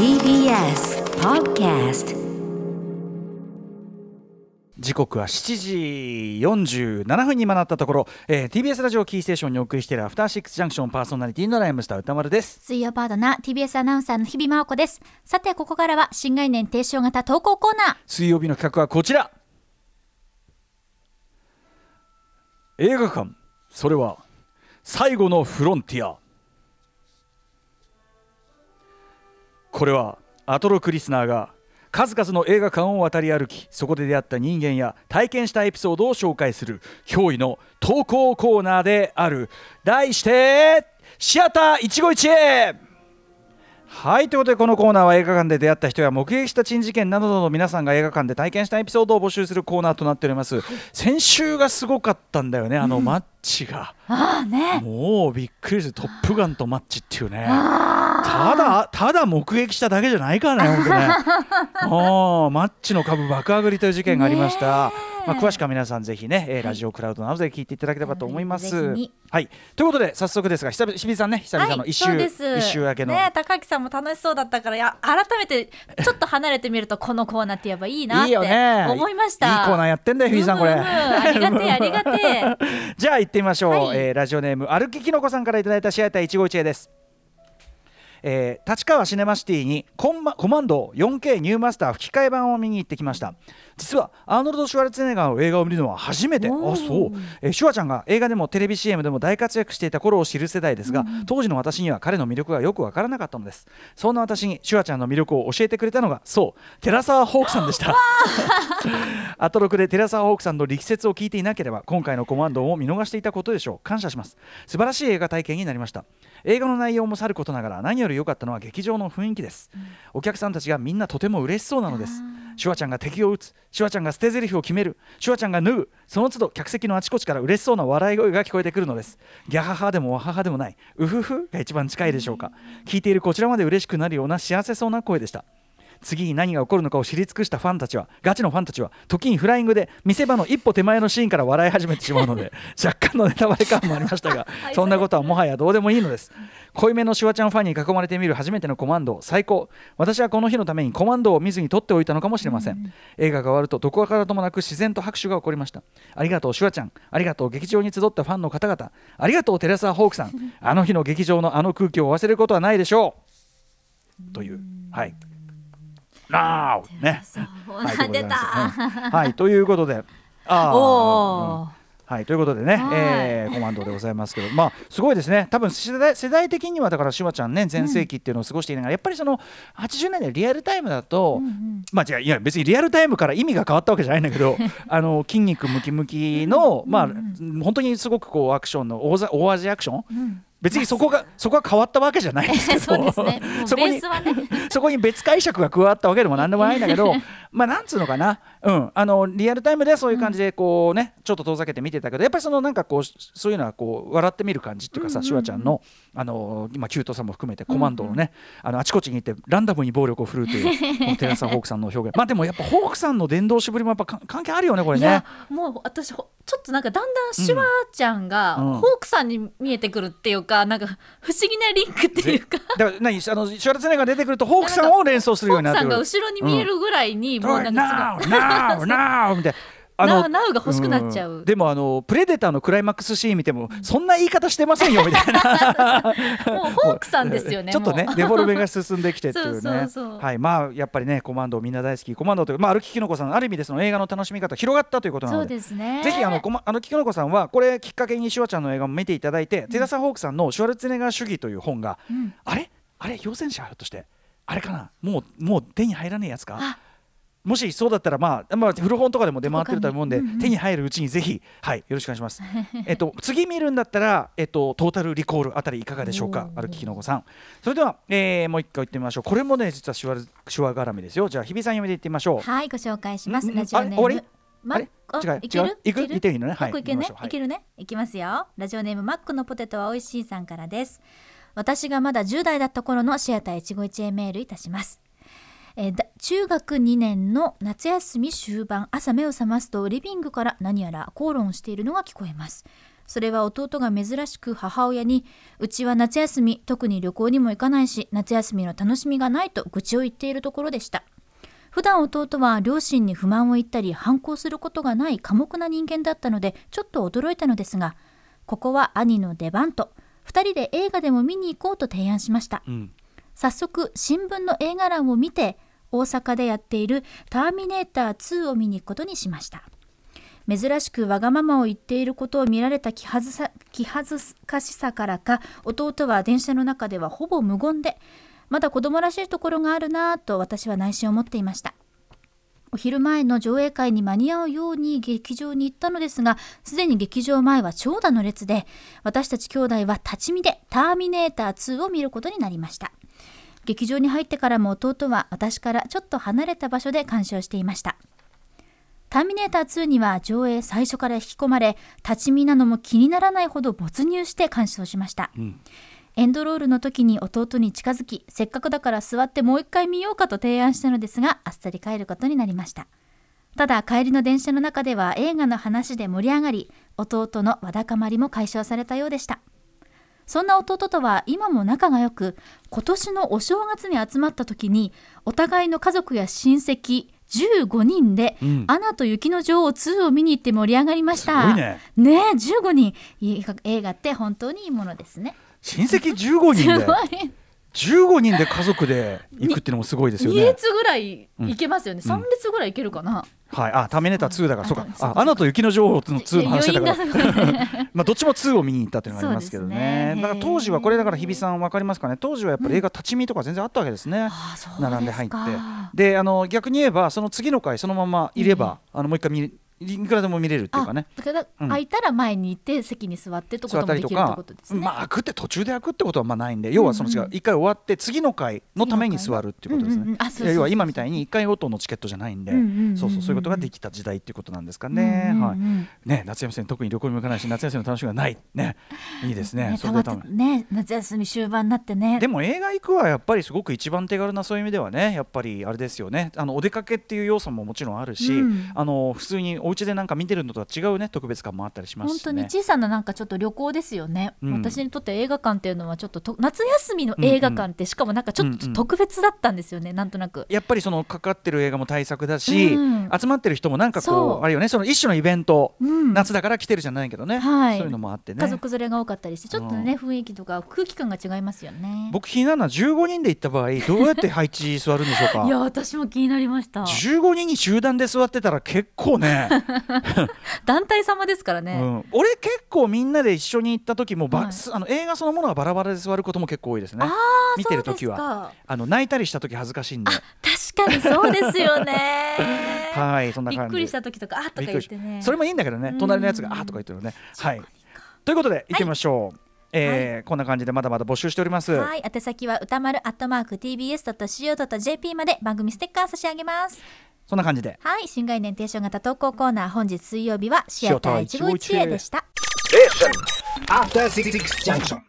TBS Podcast 時刻は7時47分に今なったところ、えー TBS ラジオキーステーションにお送りしているアフターシックスジャンクションパーソナリティのライムスター歌丸です。水曜パートナー TBS アナウンサーの日々真央子です。さてここからは新概念提唱型投稿コーナー。水曜日の企画はこちら。映画館。それは最後のフロンティアこれはアトロクリスナーが数々の映画館を渡り歩きそこで出会った人間や体験したエピソードを紹介する驚異の投稿コーナーである。題してシアター一期一会。はいということでこのコーナーは映画館で出会った人や目撃した珍事件などの皆さんが映画館で体験したエピソードを募集するコーナーとなっております、先週がすごかったんだよねあのマッチが、ああね。もうびっくりする「トップガン」とマッチっていうねただただ目撃しただけじゃないからね本当ね。あーマッチの株爆上がりという事件がありました、まあ、詳しくは皆さんぜひね、えーラジオクラウドなどで聞いていただければと思います。はいということで早速ですが久々日比さんね久々の一週、そうです。一週明けの、ね高木さんも楽しそうだったからいや改めてちょっと離れてみるとこのコーナーって言えばいいなって思いました。いいコーナーやってんだよ日比さんこれ、ううありがてえありがてえ。じゃあ行ってみましょう、はい。えーラジオネーム歩ききのこさんからいただいたシアター一期一会ですえー立川シネマシティにコンマコマンド 4K ニューマスター吹き替え版を見に行ってきました。実はアーノルド・シュワルツェネッガーの映画を見るのは初めて。あそう、えーシュワちゃんが映画でもテレビ CM でも大活躍していた頃を知る世代ですが、当時の私には彼の魅力がよくわからなかったのです。そんな私にシュワちゃんの魅力を教えてくれたのがそう寺澤ホークさんでしたアトロクで寺澤ホークさんの力説を聞いていなければ今回のコマンドを見逃していたことでしょう。感謝します。素晴らしい映画体験になりました。映画の内容もさることながら何より良かったのは劇場の雰囲気です、お客さんたちがみんなとても嬉しそうなのです。シュワちゃんが敵を撃つ。シュワちゃんが捨て台詞を決める。シュワちゃんが脱ぐその都度客席のあちこちから嬉しそうな笑い声が聞こえてくるのです。ギャハハでもワハハでもない。ウフフが一番近いでしょうか。聞いているこちらまで嬉しくなるような幸せそうな声でした次に何が起こるのかを知り尽くしたファンたちはガチのファンたちは時にフライングで見せ場の一歩手前のシーンから笑い始めてしまうので 若干のネタバレ感もありましたがそんなことはもはやどうでもいいのです。濃いめのシュワちゃんファンに囲まれてみる初めてのコマンド最高。私はこの日のためにコマンドを見ずに撮っておいたのかもしれません、映画が終わるとどこからともなく自然と拍手が起こりましたありがとうシュワちゃんありがとう劇場に集ったファンの方々ありがとうテレサ・ホークさん。あの日の劇場のあの空気を忘れることはないでしょう。という。はいなあね はいということで出た。うん。はいということで。あー。おー。はいということでね、はい。えーコマンドでございますけど。まあすごいですね。多分世代世代的にはだからシュワちゃんね全盛期っていうのを過ごしていながら、やっぱりその80年代リアルタイムだと、まあじゃあいや別にリアルタイムから意味が変わったわけじゃないんだけど あの筋肉ムキムキの、まあ本当にすごくこうアクションの大ざ大味アクション、別にそこがそこが変わったわけじゃないんですけど。そうですね。そこに そこに別解釈が加わったわけでもなんでもないんだけど まあなんつうのかな、うん、あのリアルタイムではそういう感じでこうねちょっと遠ざけて見てたけどやっぱりそのなんかこうそういうのはこう笑ってみる感じっていうかさ、シュワちゃんのあの今キュートさも含めてコマンドのね、あのあちこちに行ってランダムに暴力を振るうというこのテラサ・ホークさんの表現。まあでもやっぱホークさんの伝道しぶりもやっぱか関係あるよねこれね。もう私ほちょっとなんかだんだんシュワちゃんがうん。ホークさんに見えてくるっていうか、なんか不思議なリンクっていうかだから何あのシュワルツェネが出てくるとホークさんを連想するようホークさんがになってくる。後ろに見えるぐらいに、もうなんかすごい Now, now, now みたいな。ナウナウが欲しくなっちゃう。でもあのプレデターのクライマックスシーン見てもそんな言い方してませんよみたいな。もうホークさんですよね ちょっとねデフォルメが進んできてっていうね。そうそうそう。はい。まあやっぱりねコマンドみんな大好きコマンドというまあ歩ききのこさんある意味でその映画の楽しみ方広がったということなそうのでですね。ぜひあのこまあのききのこさんはこれきっかけにシュワちゃんの映画も見ていただいて、テラサ・ホークさんの「シュワルツェネッガー主義」という本が、ん。あれあれ陽戦者ひょっとしてあれかなもうもう手に入らねえやつかあもしそうだったら、まあ、まあ、古本とかでも出回ってると思うんで、うんうん手に入るうちにぜひ、はい、よろしくお願いします。えっと、次見るんだったら、えっと、トータルリコールあたりいかがでしょうか、歩ききのこさん。それでは、えーもう一回言ってみましょう。これもね、実は手話、手話絡みですよ。じゃあ、日比さん読みで言ってみましょう。はいご紹介します。ラジオネームあれ？終わりマあれ？違ういける？違う？行くいけるね。はいいけるねはい。いけるね？いきますよ。ラジオネームマックのポテトは美味しいさんからです。私がまだ10代だった頃のシアター一期一会メールいたしますえーだ中学2年の夏休み終盤朝目を覚ますとリビングから何やら口論しているのが聞こえます。それは弟が珍しく母親にうちは夏休み特に旅行にも行かないし夏休みの楽しみがないと愚痴を言っているところでした。普段弟は両親に不満を言ったり反抗することがない寡黙な人間だったのでちょっと驚いたのですがここは兄の出番と2人で映画でも見に行こうと提案しました、うん。早速新聞の映画欄を見て大阪でやっている「ターミネーター2」を見に行くことにしました。珍しくわがままを言っていることを見られた気恥ずさ気恥ずかしさからか弟は電車の中ではほぼ無言でまだ子供らしいところがあるなぁと私は内心思っていました。お昼前の上映会に間に合うように劇場に行ったのですがすでに劇場前は長蛇の列で私たち兄弟は立ち見で「ターミネーター2」を見ることになりました。劇場に入ってからも弟は私からちょっと離れた場所で鑑賞していました。ターミネーター2には上映最初から引き込まれ立ち見なのも気にならないほど没入して鑑賞しました、ん。エンドロールの時に弟に近づきせっかくだから座ってもう一回見ようかと提案したのですがあっさり帰ることになりました。ただ帰りの電車の中では映画の話で盛り上がり弟のわだかまりも解消されたようでしたそんな弟とは今も仲が良く今年のお正月に集まった時にお互いの家族や親戚15人で「うん。アナと雪の女王2」を見に行って盛り上がりました。すごいね。ねえ15人。映画って本当にいいものですね。親戚15人で？すごい。15人で家族で行くっていうのもすごいですよ2ね。列ぐらいいけますよね、うん。3列ぐらいいけるかな、はい、あ、ターミネーター2だから、そうか。あ、アナと雪の女王の2の話してたから。まあ、どっちも2を見に行ったっていうのがありますけどね。ね。だから当時はこれだから日比さんわかりますかね。当時はやっぱり映画立ち見とか全然あったわけですね。並んで入って。であの逆に言えばその次の回そのままいれば、あのもう一回見れいくらでも見れるっていうかね。あだからうん。空いたら前に行って席に座ってともできるってことですね、まあ開くって途中で開くってことはまあないんで要はその違う一回終わって次の回のために座るっていうことですね。要は今みたいに一回ごとのチケットじゃないんでそうそうそういうことができた時代っていうことなんですかね。うんはい。ね夏休み特に旅行にも行かないし夏休みの楽しみがないね。いいですね。ね夏休み終盤になってね。でも映画行くはやっぱりすごく一番手軽なそういう意味ではねやっぱりあれですよね。あのお出かけっていう要素ももちろんあるし、うん。あの普通にお家でなんか見てるのとは違うね特別感もあったりします本当に。小さななんかちょっと旅行ですよね、うん。私にとって映画館っていうのはちょっとと夏休みの映画館ってしかもなんかちょっと特別だったんですよね、なんとなく。やっぱりそのかかってる映画も大作だし、うん。集まってる人もなんかこうあれよねその一種のイベント、うん。夏だから来てるじゃないけどね、はい。そういうのもあってね。家族連れが多かったりしてちょっとね雰囲気とか空気感が違いますよね。僕気になるのは15人で行った場合どうやって配置座るんでしょうか？いや私も気になりました。15人に集団で座ってたら結構ね、団体様ですからね、うん、俺結構みんなで一緒に行った時もば、はい。すあの映画そのものがバラバラで座ることも結構多いですね。見てる時は。あの泣いたりした時恥ずかしいんで。確かにそうですよね。はいそんなびっ感じくりした時とかあとか言ってね。それもいいんだけどね。うん。隣のやつがあーとか言ってるのね。はい。ということで行ってみましょう、えーこんな感じでまだまだ募集しております、はい。宛先は歌丸アットマーク TBS.CO.JP まで番組ステッカー差し上げますそんな感じではい新概念提唱型投稿コーナー本日水曜日はシアター151へでした After Six Junction.